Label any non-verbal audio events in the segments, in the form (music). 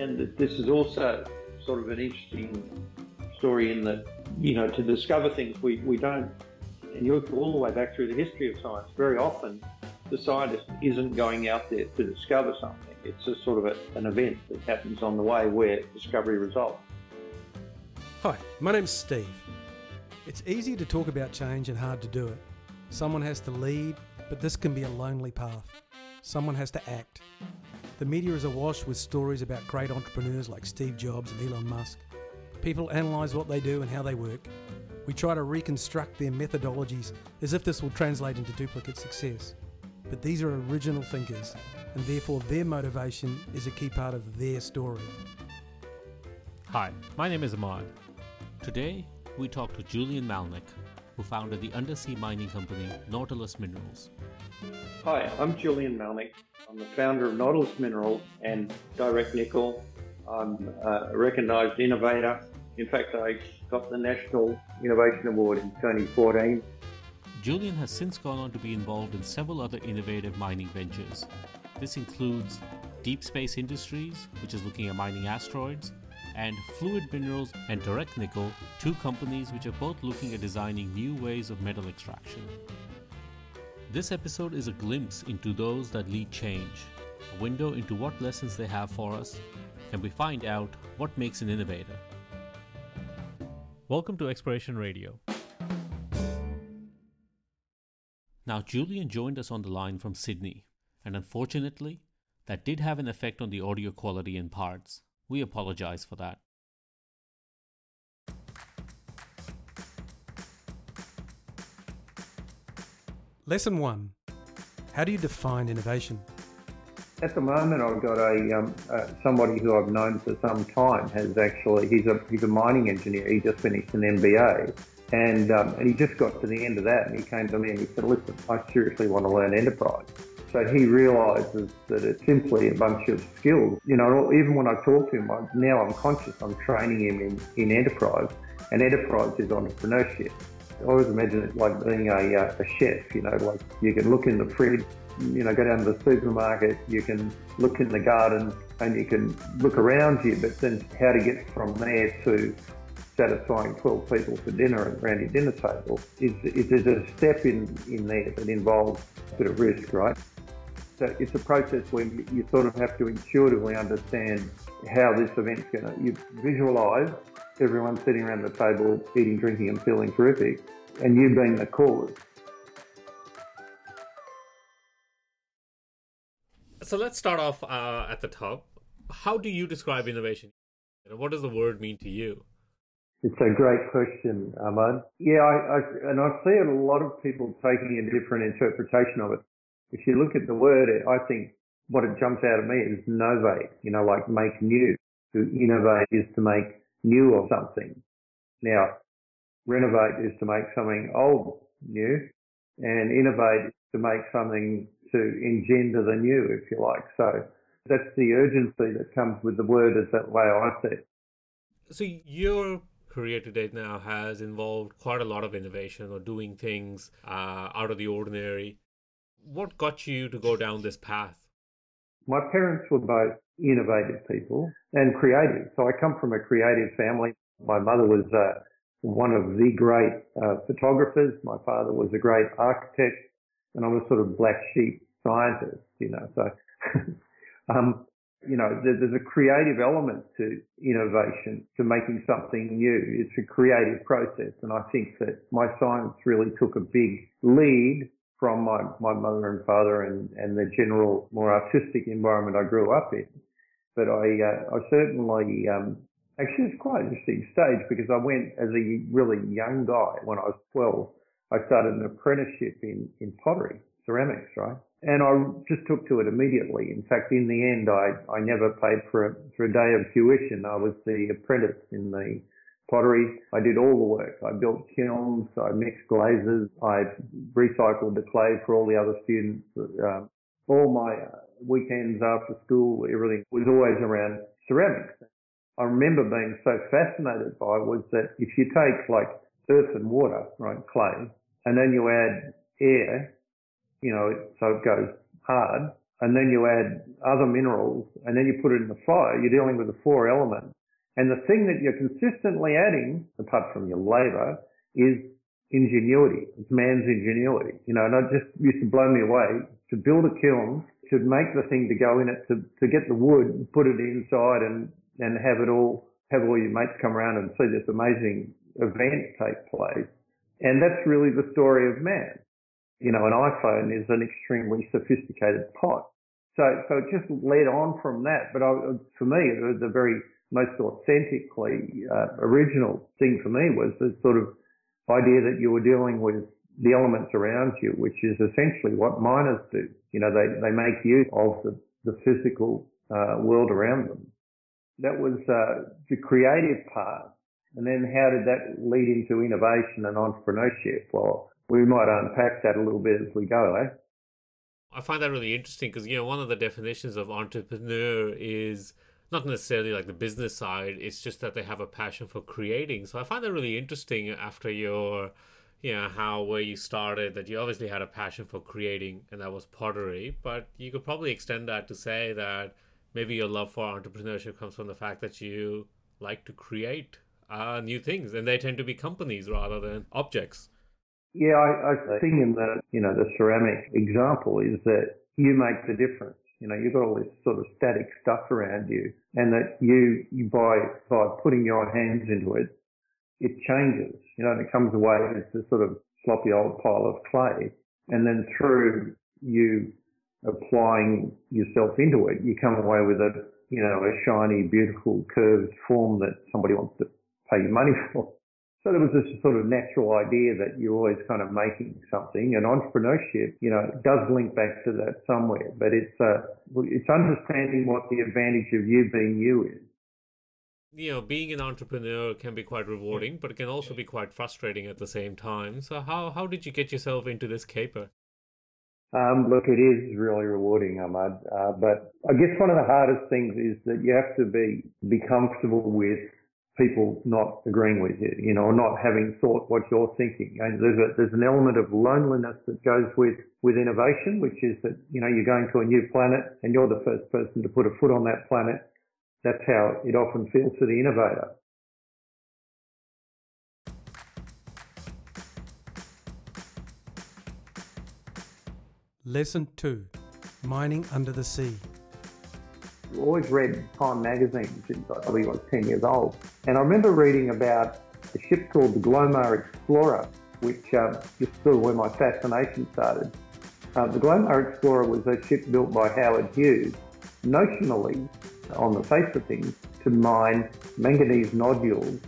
And this is also sort of an interesting story in that, you know, to discover things we, we don't, and you look all the way back through the history of science, very often the scientist isn't going out there to discover something. It's a sort of a, an event that happens on the way where discovery results. Hi, my name's Steve. It's easy to talk about change and hard to do it. Someone has to lead, but this can be a lonely path. Someone has to act. The media is awash with stories about great entrepreneurs like Steve Jobs and Elon Musk. People analyse what they do and how they work. We try to reconstruct their methodologies as if this will translate into duplicate success. But these are original thinkers, and therefore their motivation is a key part of their story. Hi, my name is Ahmad. Today, we talk to Julian Malnic, who founded the undersea mining company Nautilus Minerals. Hi, I'm Julian Malnic. I'm the founder of Nautilus Minerals and Direct Nickel. I'm a recognised innovator. In fact, I got the National Innovation Award in 2014. Julian has since gone on to be involved in several other innovative mining ventures. This includes Deep Space Industries, which is looking at mining asteroids, and Fluid Minerals and Direct Nickel, two companies which are both looking at designing new ways of metal extraction. This episode is a glimpse into those that lead change, a window into what lessons they have for us, and we find out what makes an innovator. Welcome to Exploration Radio. Now, Julian joined us on the line from Sydney, and unfortunately, that did have an effect on the audio quality in parts. We apologize for that. Lesson 1 How do you define innovation? At the moment, I've got a um, uh, somebody who I've known for some time has actually he's a he's a mining engineer. He just finished an MBA, and um, and he just got to the end of that, and he came to me and he said, "Listen, I seriously want to learn enterprise." So he realises that it's simply a bunch of skills. You know, even when I talk to him, I, now I'm conscious I'm training him in, in enterprise, and enterprise is entrepreneurship. I always imagine it like being a, uh, a chef, you know, like you can look in the fridge, you know, go down to the supermarket, you can look in the garden and you can look around you, but then how to get from there to satisfying 12 people for dinner and around your dinner table is, is there's a step in, in there that involves a bit of risk, right? So it's a process where you sort of have to intuitively understand how this event's going to, you visualise everyone sitting around the table eating, drinking and feeling terrific and you being the cause. So let's start off uh, at the top. How do you describe innovation? What does the word mean to you? It's a great question, Ahmad. Yeah, I, I, and I see a lot of people taking a different interpretation of it if you look at the word, I think what it jumps out at me is novate, you know, like make new. To innovate is to make new or something. Now, renovate is to make something old new, and innovate is to make something to engender the new, if you like. So that's the urgency that comes with the word is that way I see it. So your career to date now has involved quite a lot of innovation or doing things uh, out of the ordinary what got you to go down this path? My parents were both innovative people and creative. So I come from a creative family. My mother was uh, one of the great uh, photographers. My father was a great architect, and I was sort of black sheep scientist. You know, so (laughs) um, you know, there's a creative element to innovation, to making something new. It's a creative process, and I think that my science really took a big lead from my, my mother and father and, and the general more artistic environment I grew up in. But I, uh, I certainly, um, actually it's quite an interesting stage because I went as a really young guy when I was 12. I started an apprenticeship in, in pottery, ceramics, right? And I just took to it immediately. In fact, in the end, I, I never paid for a, for a day of tuition. I was the apprentice in the pottery. I did all the work. I built kilns, I mixed glazes, I recycled the clay for all the other students. Uh, all my uh, weekends after school, everything was always around ceramics. I remember being so fascinated by was that if you take like earth and water, right, clay, and then you add air, you know, so it goes hard, and then you add other minerals, and then you put it in the fire, you're dealing with the four elements. And the thing that you're consistently adding, apart from your labour, is ingenuity. It's man's ingenuity. You know, and it just used to blow me away to build a kiln, to make the thing to go in it, to, to get the wood, put it inside and, and have it all, have all your mates come around and see this amazing event take place. And that's really the story of man you know, an iPhone is an extremely sophisticated pot. So, so it just led on from that. But I, for me, it was the very most authentically uh, original thing for me was the sort of idea that you were dealing with the elements around you, which is essentially what miners do. You know, they, they make use of the, the physical uh, world around them. That was uh, the creative part. And then how did that lead into innovation and entrepreneurship? Well, we might unpack that a little bit as we go, eh? I find that really interesting because, you know, one of the definitions of entrepreneur is not necessarily like the business side, it's just that they have a passion for creating. So I find that really interesting after your, you know, how where you started, that you obviously had a passion for creating and that was pottery, but you could probably extend that to say that maybe your love for entrepreneurship comes from the fact that you like to create uh, new things and they tend to be companies rather than objects. Yeah, I, I think in the, you know, the ceramic example is that you make the difference. You know, you've got all this sort of static stuff around you and that you, you by, by putting your hands into it, it changes, you know, and it comes away as a sort of sloppy old pile of clay. And then through you applying yourself into it, you come away with a, you know, a shiny, beautiful curved form that somebody wants to pay you money (laughs) for. So there was this sort of natural idea that you're always kind of making something and entrepreneurship, you know, does link back to that somewhere, but it's, uh, it's understanding what the advantage of you being you is. You know, being an entrepreneur can be quite rewarding, but it can also be quite frustrating at the same time. So how, how did you get yourself into this caper? Um, look, it is really rewarding, Ahmad. Uh, but I guess one of the hardest things is that you have to be be comfortable with people not agreeing with you, you know, or not having thought what you're thinking. And there's a, there's an element of loneliness that goes with, with innovation, which is that, you know, you're going to a new planet and you're the first person to put a foot on that planet. That's how it often feels to the innovator. Lesson 2 Mining Under the Sea I always read Time magazine since I probably was 10 years old. And I remember reading about a ship called the Glomar Explorer, which uh, is sort of where my fascination started. Uh, the Glomar Explorer was a ship built by Howard Hughes, notionally, on the face of things, to mine manganese nodules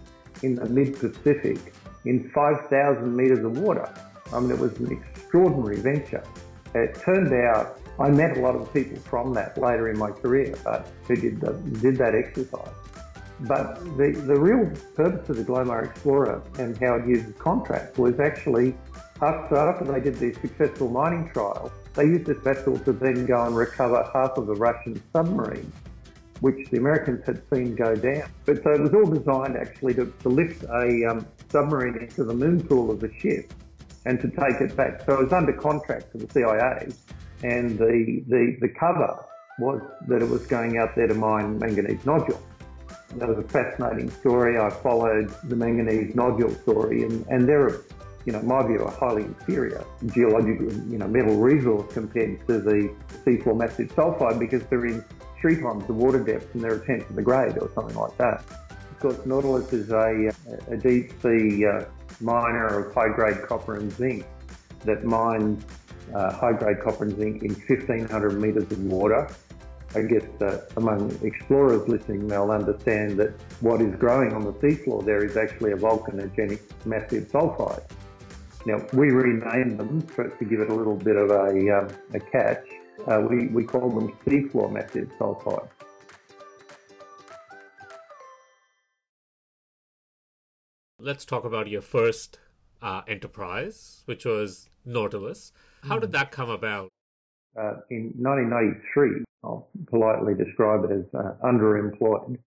in the mid-Pacific in 5,000 metres of water. I mean, it was an extraordinary venture. It turned out I met a lot of people from that later in my career, but who did, the, did that exercise. But the, the real purpose of the Glomar Explorer and how it uses contract was actually after, after they did the successful mining trial, they used this vessel to then go and recover half of the Russian submarine, which the Americans had seen go down. But so it was all designed actually to, to lift a um, submarine into the moon pool of the ship and to take it back. So it was under contract to the CIA and the, the, the cover was that it was going out there to mine manganese nodule. That was a fascinating story. I followed the manganese nodule story, and, and they're, you know, my view, a highly inferior geological, you know, metal resource compared to the seafloor massive sulfide because they're in three times the water depth and they're a tenth of the grade or something like that. Of course, Nautilus is a, a deep sea uh, miner of high grade copper and zinc that mines uh, high-grade copper and zinc in 1,500 metres of water. I guess uh, among explorers listening, they'll understand that what is growing on the seafloor there is actually a volcanogenic massive sulfide. Now, we renamed them to give it a little bit of a, um, a catch. Uh, we, we call them seafloor massive sulfide. Let's talk about your first uh, enterprise, which was Nautilus. How did hmm. that come about? Uh, in 1993, I'll politely describe it as uh, underemployed.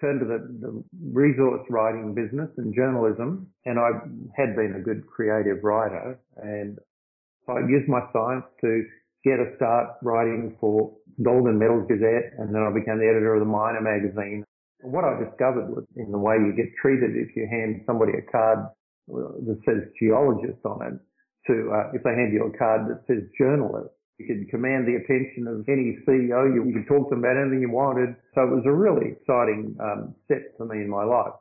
Turned to the, the, resource writing business and journalism, and I had been a good creative writer, and I used my science to get a start writing for Gold and Gazette, and then I became the editor of the Miner magazine. What I discovered was in the way you get treated if you hand somebody a card that says geologist on it to uh, if they hand you a card that says journalist. You could command the attention of any CEO. You, you could talk to them about anything you wanted. So it was a really exciting um, step for me in my life.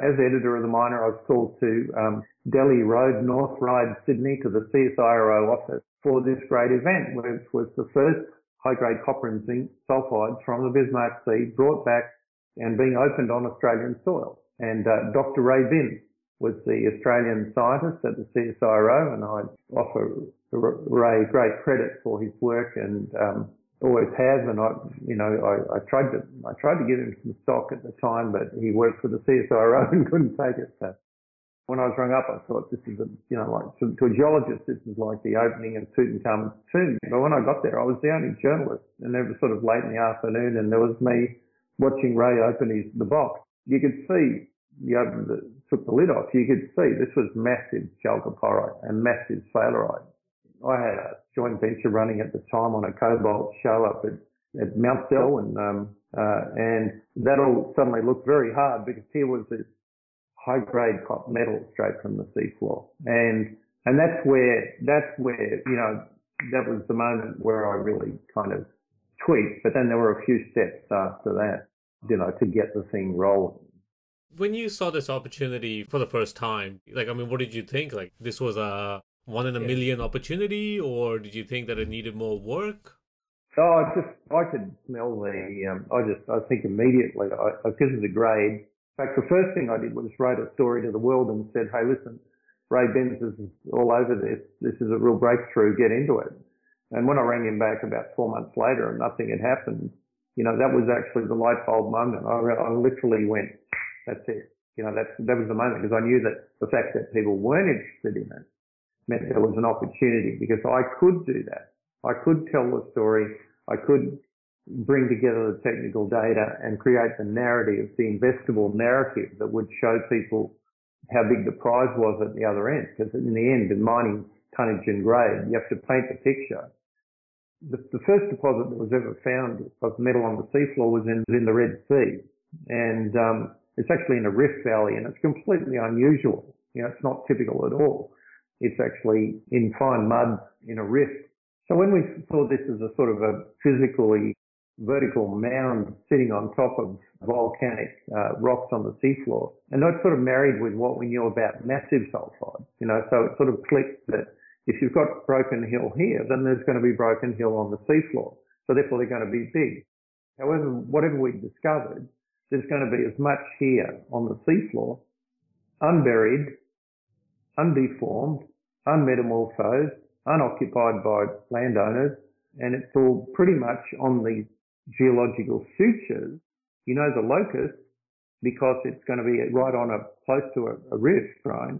As editor of the Miner, I was called to um, Delhi Road, North Ryde, Sydney, to the CSIRO office for this great event, which was the first high-grade copper and zinc sulfide from the Bismarck Sea brought back and being opened on Australian soil. And uh, Dr. Ray Binns was the Australian scientist at the CSIRO, and I offer Ray great credit for his work and um, always have. And I, you know, I, I, tried to I tried to give him some stock at the time, but he worked for the CSIRO (laughs) and couldn't take it. So when I was rung up, I thought this is a, you know, like to, to a geologist, this is like the opening of Tutankhamun's tomb. But when I got there, I was the only journalist, and it was sort of late in the afternoon, and there was me watching Ray open his the box. You could see you opened the, took the lid off, you could see this was massive chalcopyrite and massive sphalerite. I had a joint venture running at the time on a cobalt show up at, at Mount Selwyn, um, uh, and that all suddenly looked very hard because here was this high grade metal straight from the seafloor. And, and that's where, that's where, you know, that was the moment where I really kind of tweaked, but then there were a few steps after that, you know, to get the thing rolling when you saw this opportunity for the first time, like, I mean, what did you think? Like, this was a one in a yeah. million opportunity, or did you think that it needed more work? Oh, I just, I could smell the, um, I just, I think immediately, I, because of the grade. In fact, the first thing I did was write a story to the world and said, hey, listen, Ray Binns is all over this. This is a real breakthrough. Get into it. And when I rang him back about four months later and nothing had happened, you know, that was actually the light bulb moment. I, I literally went, that's it. You know, that's, that was the moment because I knew that the fact that people weren't interested in it meant there was an opportunity because I could do that. I could tell the story. I could bring together the technical data and create the narrative, the investable narrative that would show people how big the prize was at the other end. Because in the end, in mining tonnage and grade, you have to paint the picture. The, the first deposit that was ever found of metal on the seafloor was in, in the Red Sea. And um, it's actually in a rift valley and it's completely unusual. You know, it's not typical at all. It's actually in fine mud in a rift. So when we saw this as a sort of a physically vertical mound sitting on top of volcanic uh, rocks on the seafloor, and that's sort of married with what we knew about massive sulfides, you know, so it sort of clicked that if you've got Broken Hill here, then there's going to be Broken Hill on the seafloor. So therefore they're going to be big. However, whatever we discovered, there's going to be as much here on the seafloor, unburied, undeformed, unmetamorphosed, unoccupied by landowners, and it's all pretty much on the geological sutures. You know the locus because it's going to be right on a close to a, a rift, right?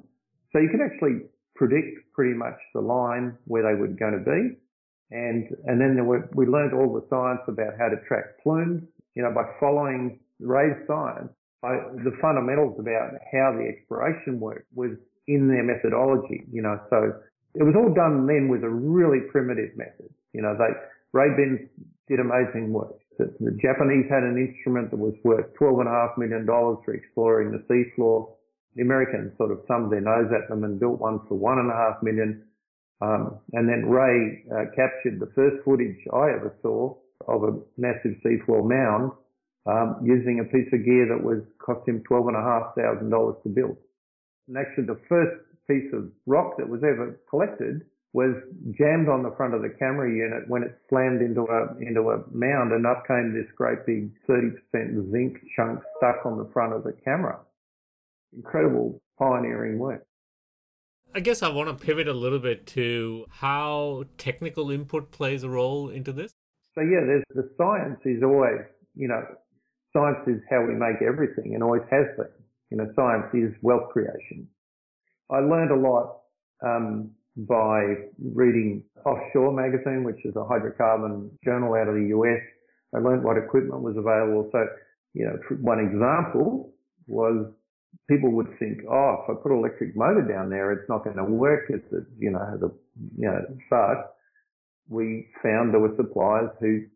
So you can actually predict pretty much the line where they were going to be. And, and then were, we learned all the science about how to track plumes, you know, by following Ray's science, I, the fundamentals about how the exploration worked was in their methodology, you know, so it was all done then with a really primitive method. You know, they, Ray Binns did amazing work. The, the Japanese had an instrument that was worth $12.5 million for exploring the seafloor. The Americans sort of thumbed their nose at them and built one for one and a half million. Um, and then Ray uh, captured the first footage I ever saw of a massive seafloor mound um, using a piece of gear that was cost him twelve and a half thousand dollars to build. And actually, the first piece of rock that was ever collected was jammed on the front of the camera unit when it slammed into a into a mound, and up came this great big 30% zinc chunk stuck on the front of the camera. Incredible pioneering work. I guess I want to pivot a little bit to how technical input plays a role into this. So yeah, there's the science is always, you know, science is how we make everything and always has been. You know, science is wealth creation. I learned a lot um, by reading Offshore magazine, which is a hydrocarbon journal out of the US. I learned what equipment was available. So, you know, one example was people would think, oh, if I put an electric motor down there, it's not going to work. It's, you know, the, you know, but we found there were suppliers who,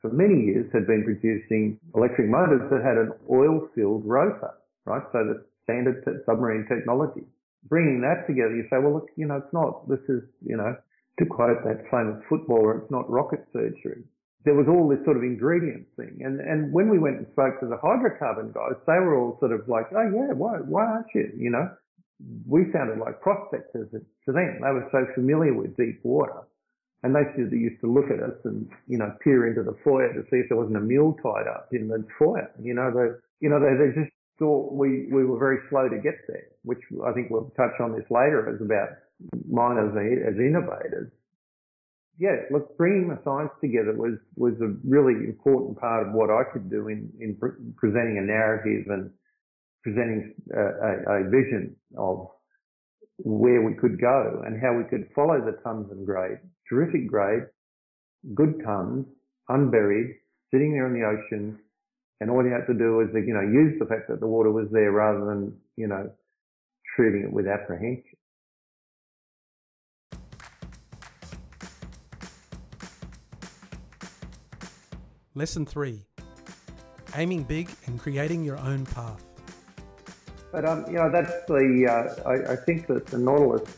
for many years, had been producing electric motors that had an oil-filled rotor, right? So the standard submarine technology. Bringing that together, you say, well, look, you know, it's not, this is, you know, to quote that famous footballer, it's not rocket surgery. There was all this sort of ingredient thing. And, and when we went and spoke to the hydrocarbon guys, they were all sort of like, oh yeah, why, why aren't you? You know, we sounded like prospectors to them. They were so familiar with deep water. And they used to look at us and, you know, peer into the foyer to see if there wasn't a mule tied up in the foyer. You know, they, you know, they, they just thought we, we were very slow to get there, which I think we'll touch on this later as about miners as innovators. Yeah, look, bringing the science together was, was a really important part of what I could do in, in presenting a narrative and presenting a, a, a vision of where we could go and how we could follow the tons and grade, terrific grade, good tons, unburied, sitting there in the ocean, and all you had to do was, you know, use the fact that the water was there rather than, you know, treating it with apprehension. Lesson 3 Aiming big and creating your own path. But um, you know, that's the. Uh, I, I, think that the Nautilus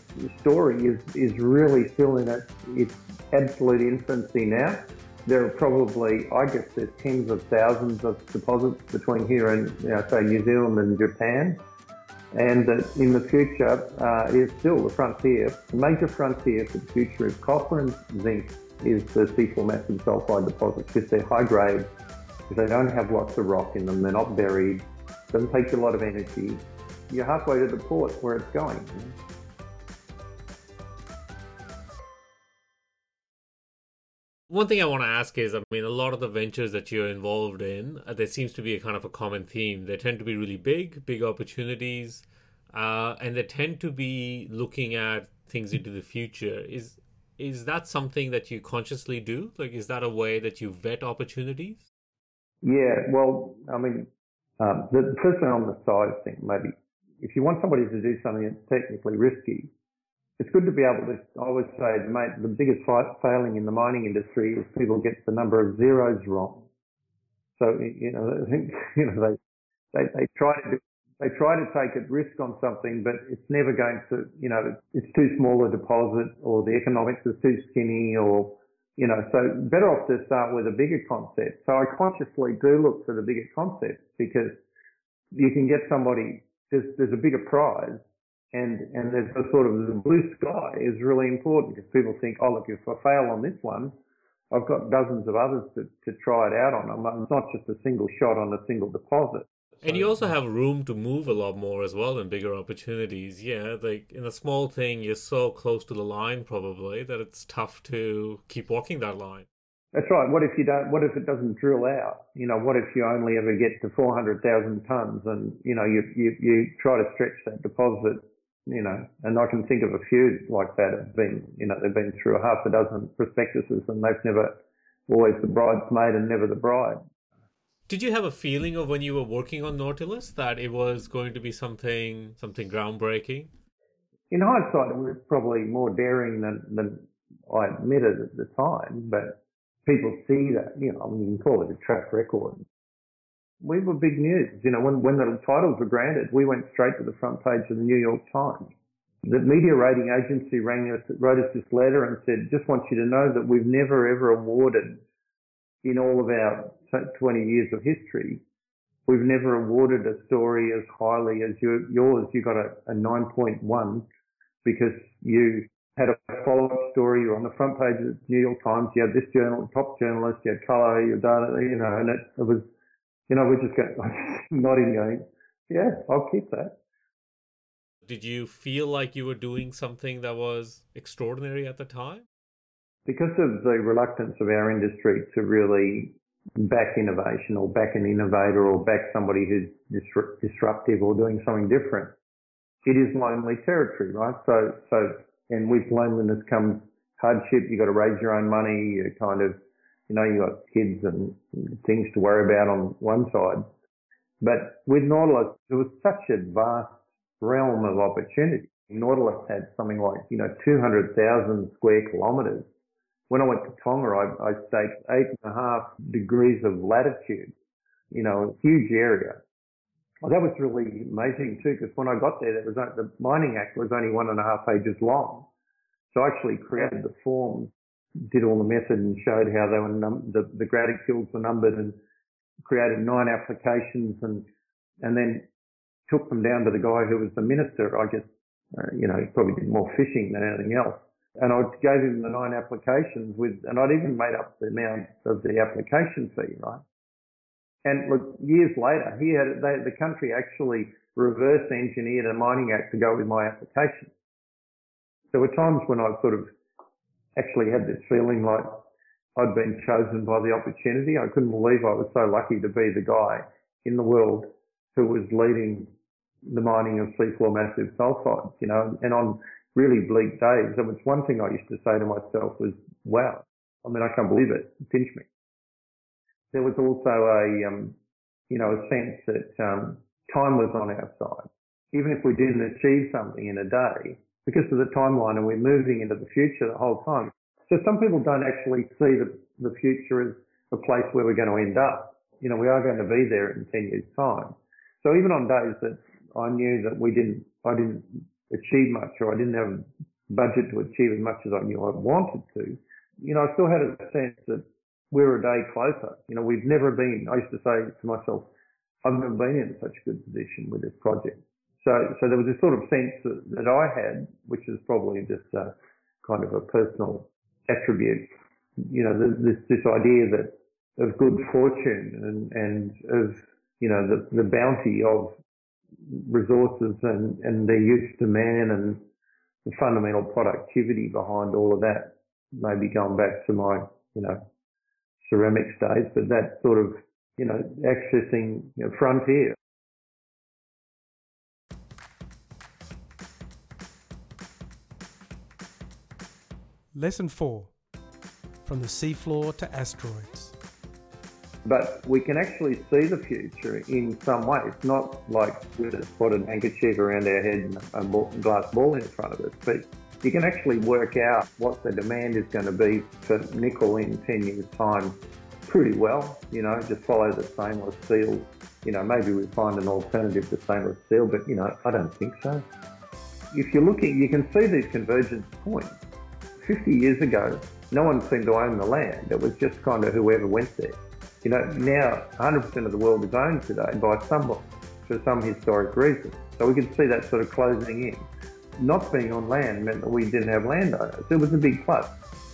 story is is really still in its, its absolute infancy now. There are probably, I guess, there's tens of thousands of deposits between here and, you know, say, New Zealand and Japan. And that in the future uh, is still the frontier. The major frontier for the future is copper and zinc is the seafloor massive sulfide deposits because they're high grade, because they don't have lots of rock in them, they're not buried, doesn't take a lot of energy. You're halfway to the port where it's going. One thing I want to ask is, I mean, a lot of the ventures that you're involved in, uh, there seems to be a kind of a common theme. They tend to be really big, big opportunities, uh, and they tend to be looking at things into the future. Is is that something that you consciously do? Like, is that a way that you vet opportunities? Yeah, well, I mean, um, the thing on the size thing, maybe if you want somebody to do something that's technically risky, it's good to be able to, I always say, mate, the biggest failing in the mining industry is people get the number of zeros wrong. So, you know, I think (laughs) you know, they, they, they try to, they try to take a risk on something, but it's never going to, you know, it's too small a deposit or the economics is too skinny or, you know, so better off to start with a bigger concept. So I consciously do look for the bigger concepts because you can get somebody, there's, there's a bigger prize and and there's a sort of the blue sky is really important because people think, oh look, if I fail on this one, I've got dozens of others to, to try it out on. It's not just a single shot on a single deposit. And you also have room to move a lot more as well in bigger opportunities. Yeah, like in a small thing, you're so close to the line probably that it's tough to keep walking that line. That's right. What if you don't? What if it doesn't drill out? You know, what if you only ever get to 400,000 tons, and you know you you you try to stretch that deposit you know, and I can think of a few like that have been, you know, they've been through a half a dozen prospectuses and they've never, always the bridesmaid and never the bride. Did you have a feeling of when you were working on Nautilus that it was going to be something, something groundbreaking? In hindsight, it was probably more daring than, than I admitted at the time, but people see that, you know, I mean, you can call it a track record we were big news. You know, when, when the titles were granted, we went straight to the front page of the New York Times. The media rating agency rang us, wrote us this letter and said, just want you to know that we've never ever awarded in all of our 20 years of history, we've never awarded a story as highly as your, yours. You got a, a 9.1 because you had a follow-up story. You were on the front page of the New York Times. You had this journal, top journalist. You had color. You had data. You know, and it, it was you know, we're just go (laughs) nodding, going, yeah, I'll keep that. Did you feel like you were doing something that was extraordinary at the time? Because of the reluctance of our industry to really back innovation or back an innovator or back somebody who's disruptive or doing something different, it is lonely territory, right? So, so, and with loneliness comes hardship. You've got to raise your own money. You kind of you know, you got kids and things to worry about on one side. But with Nautilus, there was such a vast realm of opportunity. Nautilus had something like, you know, 200,000 square kilometres when I went to Tonga, I, I staked eight and a half degrees of latitude, you know, a huge area. Well, that was really amazing too, because when I got there, there was the Mining Act was only one and a half pages long. So I actually created the forms, did all the method and showed how they were num- the, the graticules were numbered and created nine applications and, and then took them down to the guy who was the minister. I guess, uh, you know, he probably did more fishing than anything else. And I gave him the nine applications with, and I'd even made up the amount of the application fee, right? And look, years later, he had, they, the country actually reverse engineered a mining act to go with my application. There were times when I sort of actually had this feeling like I'd been chosen by the opportunity. I couldn't believe I was so lucky to be the guy in the world who was leading the mining of seafloor massive sulfides, you know, and on really bleak days, it was one thing I used to say to myself was, wow, I mean, I can't believe it. Pinch me there was also a, um, you know, a sense that um, time was on our side. Even if we didn't achieve something in a day, because of the timeline and we're moving into the future the whole time. So some people don't actually see the, the future as a place where we're going to end up. You know, we are going to be there in 10 years time. So even on days that I knew that we didn't, I didn't achieve much or I didn't have budget to achieve as much as I knew I wanted to, you know, I still had a sense that we're a day closer. You know, we've never been, I used to say to myself, I've never been in such a good position with this project. So, so there was this sort of sense that, that I had, which is probably just a kind of a personal attribute, you know, this, this idea that of good fortune and, and of, you know, the, the bounty of resources and, and their use to man and the fundamental productivity behind all of that. Maybe going back to my, you know, ceramic days, but that sort of, you know, accessing you know, frontier. Lesson 4 From the seafloor to asteroids. But we can actually see the future in some way. It's not like with a spotted handkerchief around our head and a glass ball in front of us, but you can actually work out what the demand is going to be for nickel in 10 years' time pretty well. You know, just follow the stainless steel. You know, maybe we find an alternative to stainless steel, but, you know, I don't think so. If you're looking, you can see these convergence points. 50 years ago, no one seemed to own the land. It was just kind of whoever went there. You know, now 100% of the world is owned today by someone for some historic reason. So we can see that sort of closing in not being on land meant that we didn't have landowners. It was a big plus.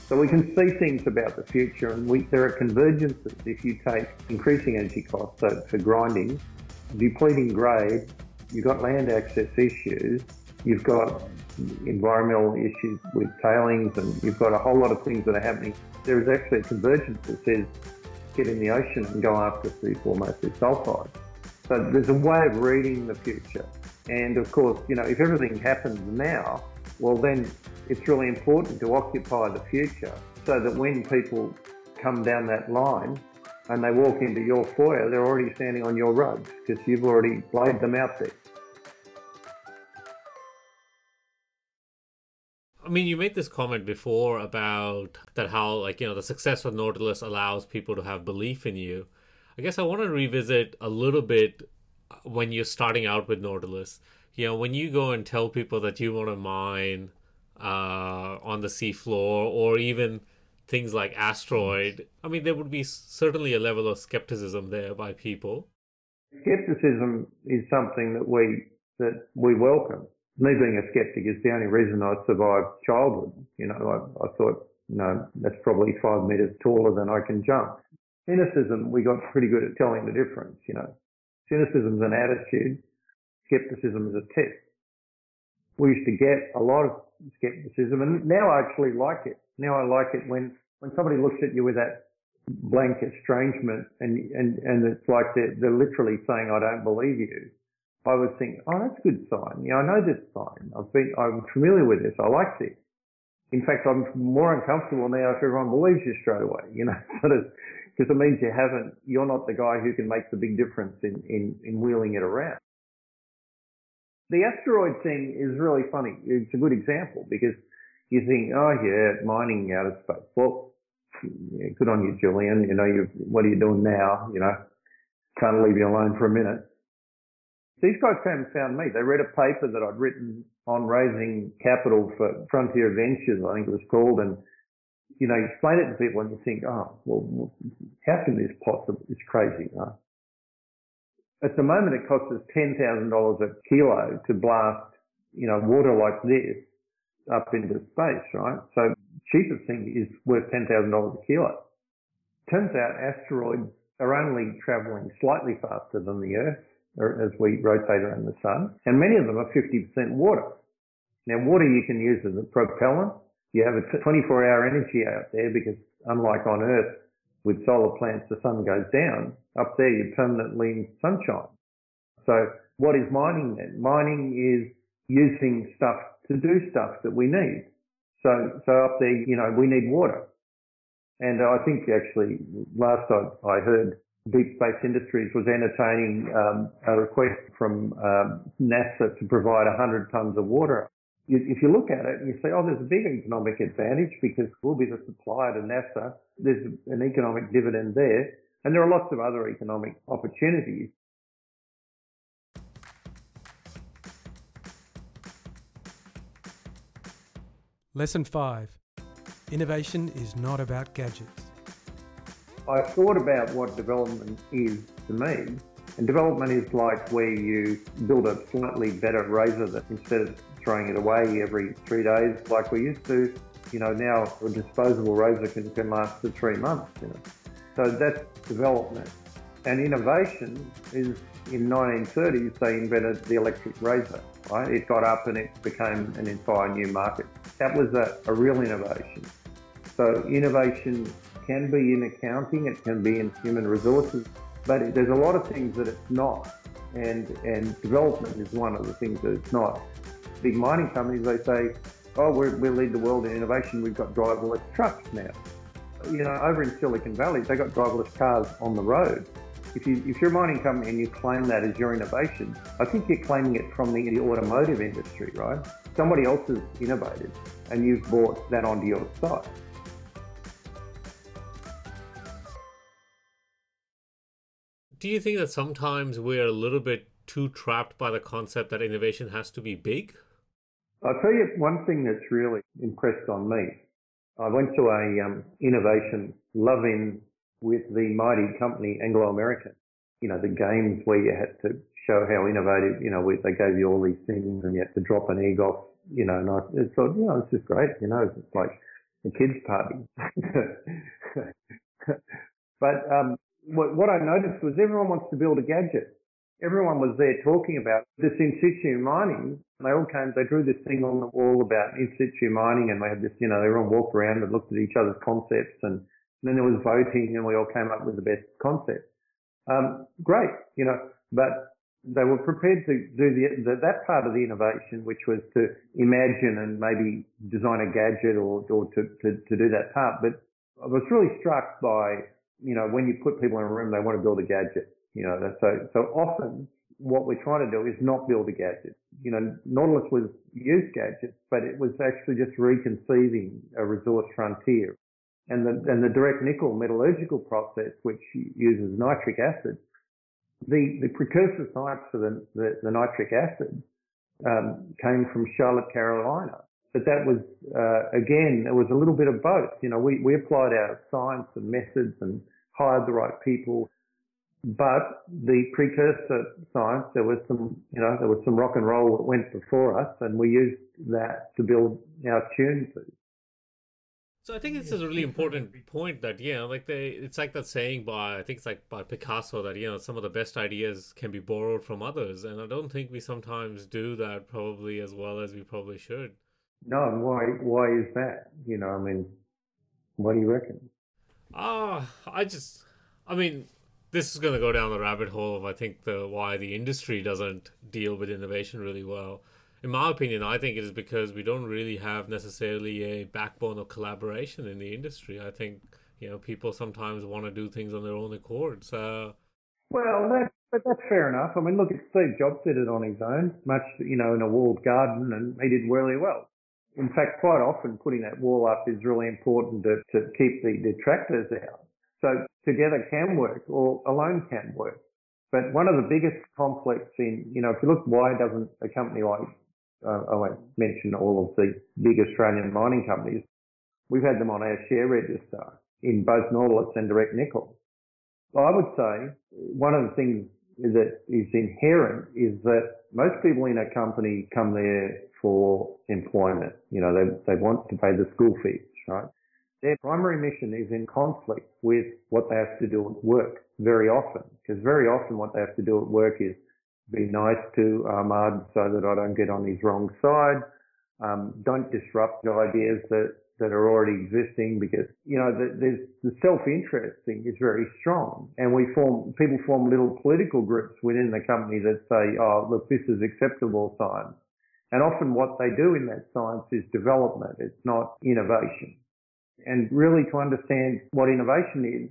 So we can see things about the future and we, there are convergences if you take increasing energy costs, so for grinding, depleting grade, you've got land access issues, you've got environmental issues with tailings and you've got a whole lot of things that are happening. There is actually a convergence that says get in the ocean and go after seafloor massive sulfides. So there's a way of reading the future. And of course, you know, if everything happens now, well, then it's really important to occupy the future so that when people come down that line and they walk into your foyer, they're already standing on your rugs because you've already laid them out there. I mean, you made this comment before about that how, like, you know, the success of Nautilus allows people to have belief in you. I guess I want to revisit a little bit when you're starting out with Nautilus, you know, when you go and tell people that you want to mine uh, on the seafloor or even things like asteroid, I mean, there would be certainly a level of skepticism there by people. Skepticism is something that we that we welcome. Me being a skeptic is the only reason I survived childhood. You know, I, I thought, no, that's probably five meters taller than I can jump. Cynicism, we got pretty good at telling the difference. You know, Cynicism is an attitude. Skepticism is a test. We used to get a lot of skepticism and now I actually like it. Now I like it when, when somebody looks at you with that blank estrangement and, and, and it's like they're, they're literally saying, I don't believe you. I was thinking, oh, that's a good sign. Yeah, I know this sign. I've been, I'm familiar with this. I like this. In fact, I'm more uncomfortable now if everyone believes you straight away, you know, (laughs) sort of because it means you haven't, you're not the guy who can make the big difference in, in, in wheeling it around. The asteroid thing is really funny. It's a good example because, you think, oh yeah, mining out of space. Well, yeah, good on you, Julian. You know, you, what are you doing now? You know, can't leave you alone for a minute. These guys came and found me. They read a paper that I'd written on raising capital for Frontier Ventures, I think it was called, and you know, you explain it to people and you think, oh, well, how can this possibly? It's crazy, right? At the moment, it costs us $10,000 a kilo to blast, you know, water like this up into space, right? So cheapest thing is worth $10,000 a kilo. Turns out asteroids are only traveling slightly faster than the Earth as we rotate around the sun, and many of them are 50% water. Now, water you can use as a propellant. You have a 24 hour energy out there because unlike on Earth, with solar plants, the sun goes down. Up there, you're permanently in sunshine. So what is mining then? Mining is using stuff to do stuff that we need. So, so up there, you know, we need water. And I think actually last I, I heard Deep Space Industries was entertaining um, a request from um, NASA to provide 100 tons of water if you look at it and you say, oh, there's a big economic advantage because we'll be the supplier to NASA. There's an economic dividend there. And there are lots of other economic opportunities. Lesson 5 Innovation is not about gadgets. I thought about what development is to me, and development is like where you build a slightly better razor that instead of throwing it away every three days like we used to. You know, now a disposable razor can, can last for three months, you know. So that's development. And innovation is in 1930s, they invented the electric razor, right? It got up and it became an entire new market. That was a, a real innovation. So innovation can be in accounting, it can be in human resources, but there's a lot of things that it's not. And, and development is one of the things that it's not big mining companies, they say, oh, we we lead the world in innovation. We've got driverless trucks now. You know, over in Silicon Valley, they got driverless cars on the road. If, you, if you're a mining company and you claim that as your innovation, I think you're claiming it from the, the automotive industry, right? Somebody else has innovated and you've brought that onto your site. Do you think that sometimes we're a little bit too trapped by the concept that innovation has to be big? I'll tell you one thing that's really impressed on me. I went to a um, innovation love-in with the mighty company Anglo American. You know, the games where you had to show how innovative, you know, we, they gave you all these things and you had to drop an egg off, you know, and I thought, you know, this is great, you know, it's like a kids party. (laughs) but um, what, what I noticed was everyone wants to build a gadget everyone was there talking about this in situ mining. And they all came, they drew this thing on the wall about in situ mining and they had this, you know, everyone walked around and looked at each other's concepts and, and then there was voting and we all came up with the best concept. Um, great, you know, but they were prepared to do the, the, that part of the innovation, which was to imagine and maybe design a gadget or, or to, to, to do that part. But I was really struck by, you know, when you put people in a room, they want to build a gadget. You know, so, so often what we're trying to do is not build a gadget. You know, Nautilus was used gadgets, but it was actually just reconceiving a resource frontier. And the, and the direct nickel metallurgical process, which uses nitric acid, the, the precursor science for the, the, the nitric acid um, came from Charlotte, Carolina. But that was, uh, again, it was a little bit of both. You know, we, we applied our science and methods and hired the right people but the precursor science, there was some, you know, there was some rock and roll that went before us, and we used that to build our tune. So I think this is a really important point that yeah, like they, it's like that saying by I think it's like by Picasso that you know some of the best ideas can be borrowed from others, and I don't think we sometimes do that probably as well as we probably should. No, and why? Why is that? You know, I mean, what do you reckon? Ah, uh, I just, I mean, this is going to go down the rabbit hole of I think the why the industry doesn't deal with innovation really well. In my opinion, I think it is because we don't really have necessarily a backbone of collaboration in the industry. I think you know people sometimes want to do things on their own accord. So, well, that, but that's fair enough. I mean, look, Steve Jobs did it on his own, much you know in a walled garden, and he did really well. In fact, quite often putting that wall up is really important to, to keep the detractors out. So together can work or alone can work. But one of the biggest conflicts in, you know, if you look, why doesn't a company like, uh, I won't mention all of the big Australian mining companies, we've had them on our share register in both Nautilus and Direct Nickel. Well, I would say one of the things that is inherent is that most people in a company come there for employment. You know, they, they want to pay the school fees, right? Their primary mission is in conflict with what they have to do at work very often, because very often what they have to do at work is be nice to Ahmad so that I don't get on his wrong side. Um, don't disrupt the ideas that that are already existing because, you know, the, there's the self-interest thing is very strong. And we form, people form little political groups within the company that say, oh, look, this is acceptable science. And often what they do in that science is development. It's not innovation. And really to understand what innovation is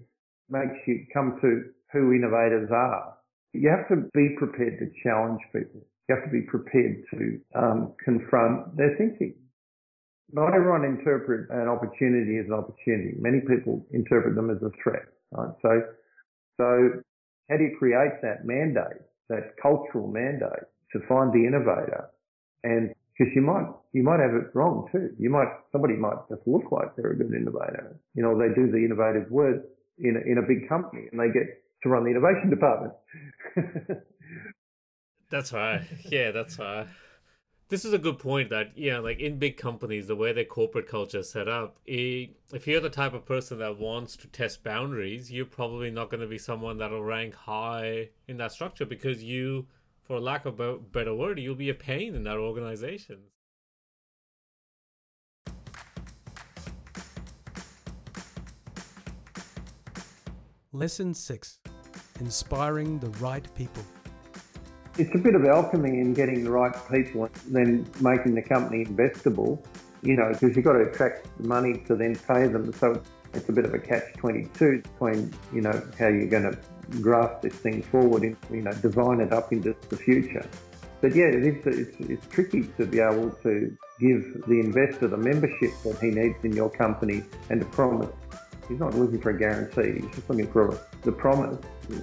makes you come to who innovators are. You have to be prepared to challenge people. You have to be prepared to um, confront their thinking not everyone interprets an opportunity as an opportunity. Many people interpret them as a threat. Right? So, so how do you create that mandate, that cultural mandate to find the innovator? And because you might, you might have it wrong too. You might, somebody might just look like they're a good innovator. You know, they do the innovative work in a, in a big company and they get to run the innovation department. (laughs) that's right. Yeah, that's right this is a good point that yeah like in big companies the way their corporate culture is set up if you're the type of person that wants to test boundaries you're probably not going to be someone that'll rank high in that structure because you for lack of a better word you'll be a pain in that organization. Lesson 6 inspiring the right people it's a bit of alchemy in getting the right people and then making the company investable, you know, because you've got to attract the money to then pay them. So it's a bit of a catch 22 between, you know, how you're going to graft this thing forward and, you know, design it up into the future. But yeah, it is, it's, it's tricky to be able to give the investor the membership that he needs in your company and to promise. He's not looking for a guarantee, he's just looking for the promise,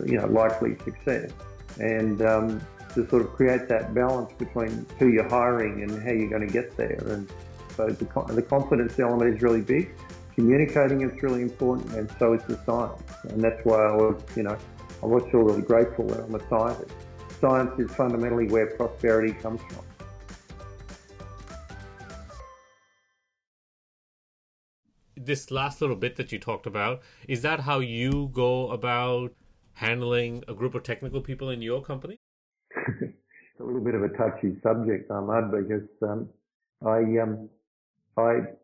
you know, likely success. And um, to sort of create that balance between who you're hiring and how you're going to get there. And so the, the confidence element is really big. Communicating is really important, and so is the science. And that's why I was, you know, I was feel really grateful that I'm a scientist. Science is fundamentally where prosperity comes from. This last little bit that you talked about, is that how you go about handling a group of technical people in your company? A little bit of a touchy subject, Ahmad, because um, I um, I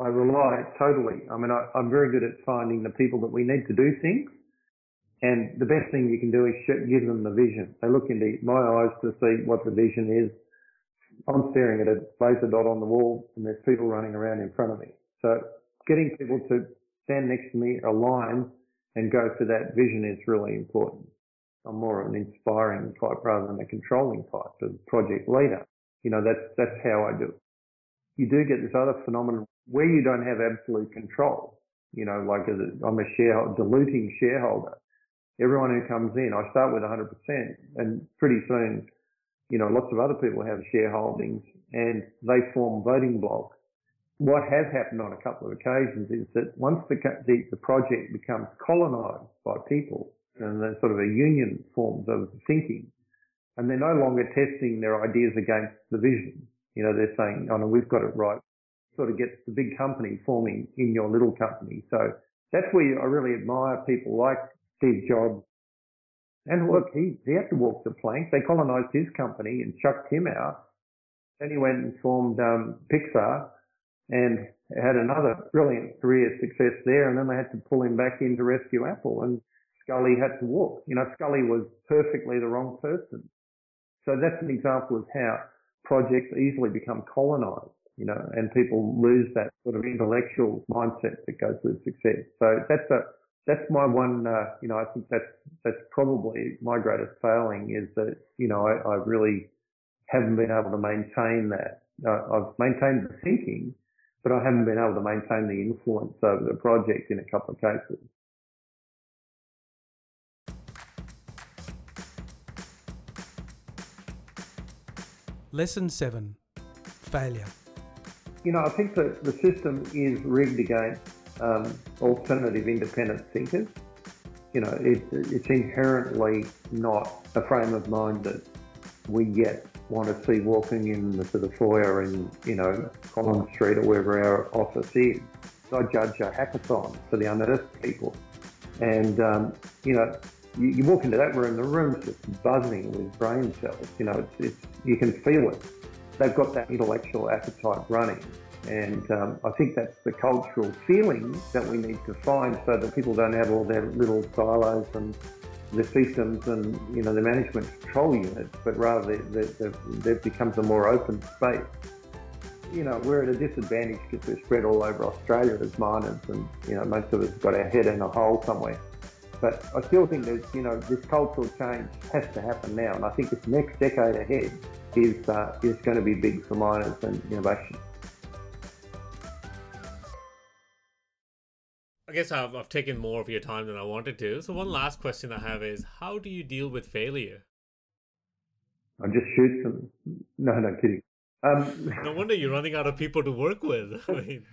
I rely totally. I mean, I, am very good at finding the people that we need to do things, and the best thing you can do is give them the vision. They look into my eyes to see what the vision is. I'm staring at a laser dot on the wall, and there's people running around in front of me. So getting people to stand next to me, align, and go for that vision is really important. I'm more of an inspiring type rather than a controlling type of project leader. You know, that's, that's how I do it. You do get this other phenomenon where you don't have absolute control. You know, like i I'm a shareholder, diluting shareholder. Everyone who comes in, I start with 100% and pretty soon, you know, lots of other people have shareholdings and they form voting blocks. What has happened on a couple of occasions is that once the, the, the project becomes colonized by people, and there's sort of a union forms of thinking. And they're no longer testing their ideas against the vision. You know, they're saying, oh no, we've got it right. Sort of gets the big company forming in your little company. So that's where I really admire people like Steve Jobs. And look, he, he had to walk the plank. They colonized his company and chucked him out. Then he went and formed um, Pixar and had another brilliant career success there. And then they had to pull him back in to rescue Apple. And Sculley had to walk. You know, Sculley was perfectly the wrong person. So that's an example of how projects easily become colonized, you know, and people lose that sort of intellectual mindset that goes with success. So that's a, that's my one, uh, you know, I think that's, that's probably my greatest failing is that, you know, I, I really haven't been able to maintain that Uh, I've maintained the thinking, but I haven't been able to maintain the influence over the project in a couple of cases. Lesson 7 Failure. You know, I think that the system is rigged against um, alternative independent thinkers. You know, it, it's inherently not a frame of mind that we yet want to see walking in the, foyer in, you know, Collins Street or wherever our office is. I judge a hackathon for the unearthed people. And, um, you know, you, you, walk into that room, the room's just buzzing with brain cells. You know, it's, it's, you can feel it. They've got that intellectual appetite running. And um, I think that's the cultural feeling that we need to find so that people don't have all their little silos and the systems and you know the management control units, but rather there becomes a more open space. You know, we're at a disadvantage because we're spread all over Australia as miners, and you know most of us got our head in a hole somewhere. But I still think that you know this cultural change has to happen now, and I think this next decade ahead is uh, is going to be big for miners and innovation. I guess I've, I've taken more of your time than I wanted to. So one last question I have is, how do you deal with failure? I just shoot them. No, no, kidding. Um, no wonder you're running out of people to work with. (laughs) I mean.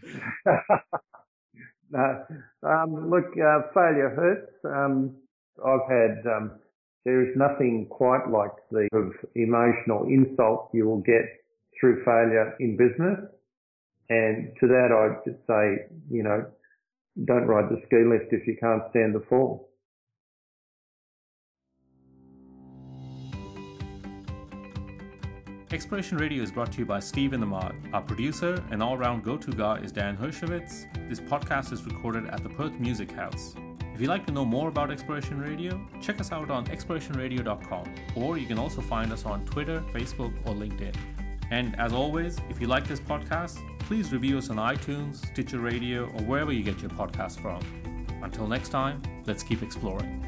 (laughs) no, um, look, uh, failure hurts. Um, I've had. Um, there is nothing quite like the of emotional insult you will get through failure in business. And to that, I'd just say, you know, don't ride the ski lift if you can't stand the fall. Exploration Radio is brought to you by Steve and Ahmad. Our producer and all round go to guy is Dan Hershowitz. This podcast is recorded at the Perth Music House. If you'd like to know more about Exploration Radio, check us out on explorationradio.com, or you can also find us on Twitter, Facebook, or LinkedIn. And as always, if you like this podcast, please review us on iTunes, Stitcher Radio, or wherever you get your podcasts from. Until next time, let's keep exploring.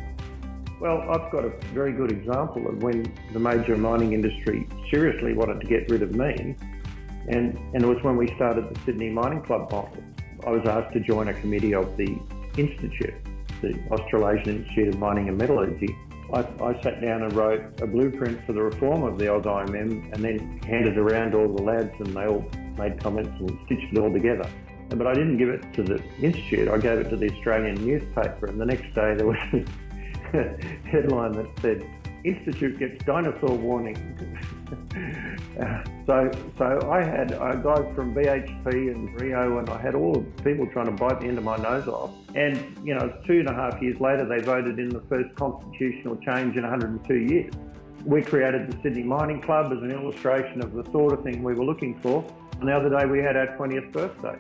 Well, I've got a very good example of when the major mining industry seriously wanted to get rid of me, and, and it was when we started the Sydney Mining Club model. I was asked to join a committee of the Institute, the Australasian Institute of Mining and Metallurgy, I, I, sat down and wrote a blueprint for the reform of the AusIMM and then handed around all the lads and they all made comments and stitched it all together. But I didn't give it to the institute, I gave it to the Australian newspaper and the next day there was (laughs) a headline that said, Institute gets dinosaur warning. (laughs) so, so I had a guy from BHP and Rio, and I had all the people trying to bite the end of my nose off. And you know, two and a half years later, they voted in the first constitutional change in 102 years. We created the Sydney Mining Club as an illustration of the sort of thing we were looking for. And the other day, we had our 20th birthday.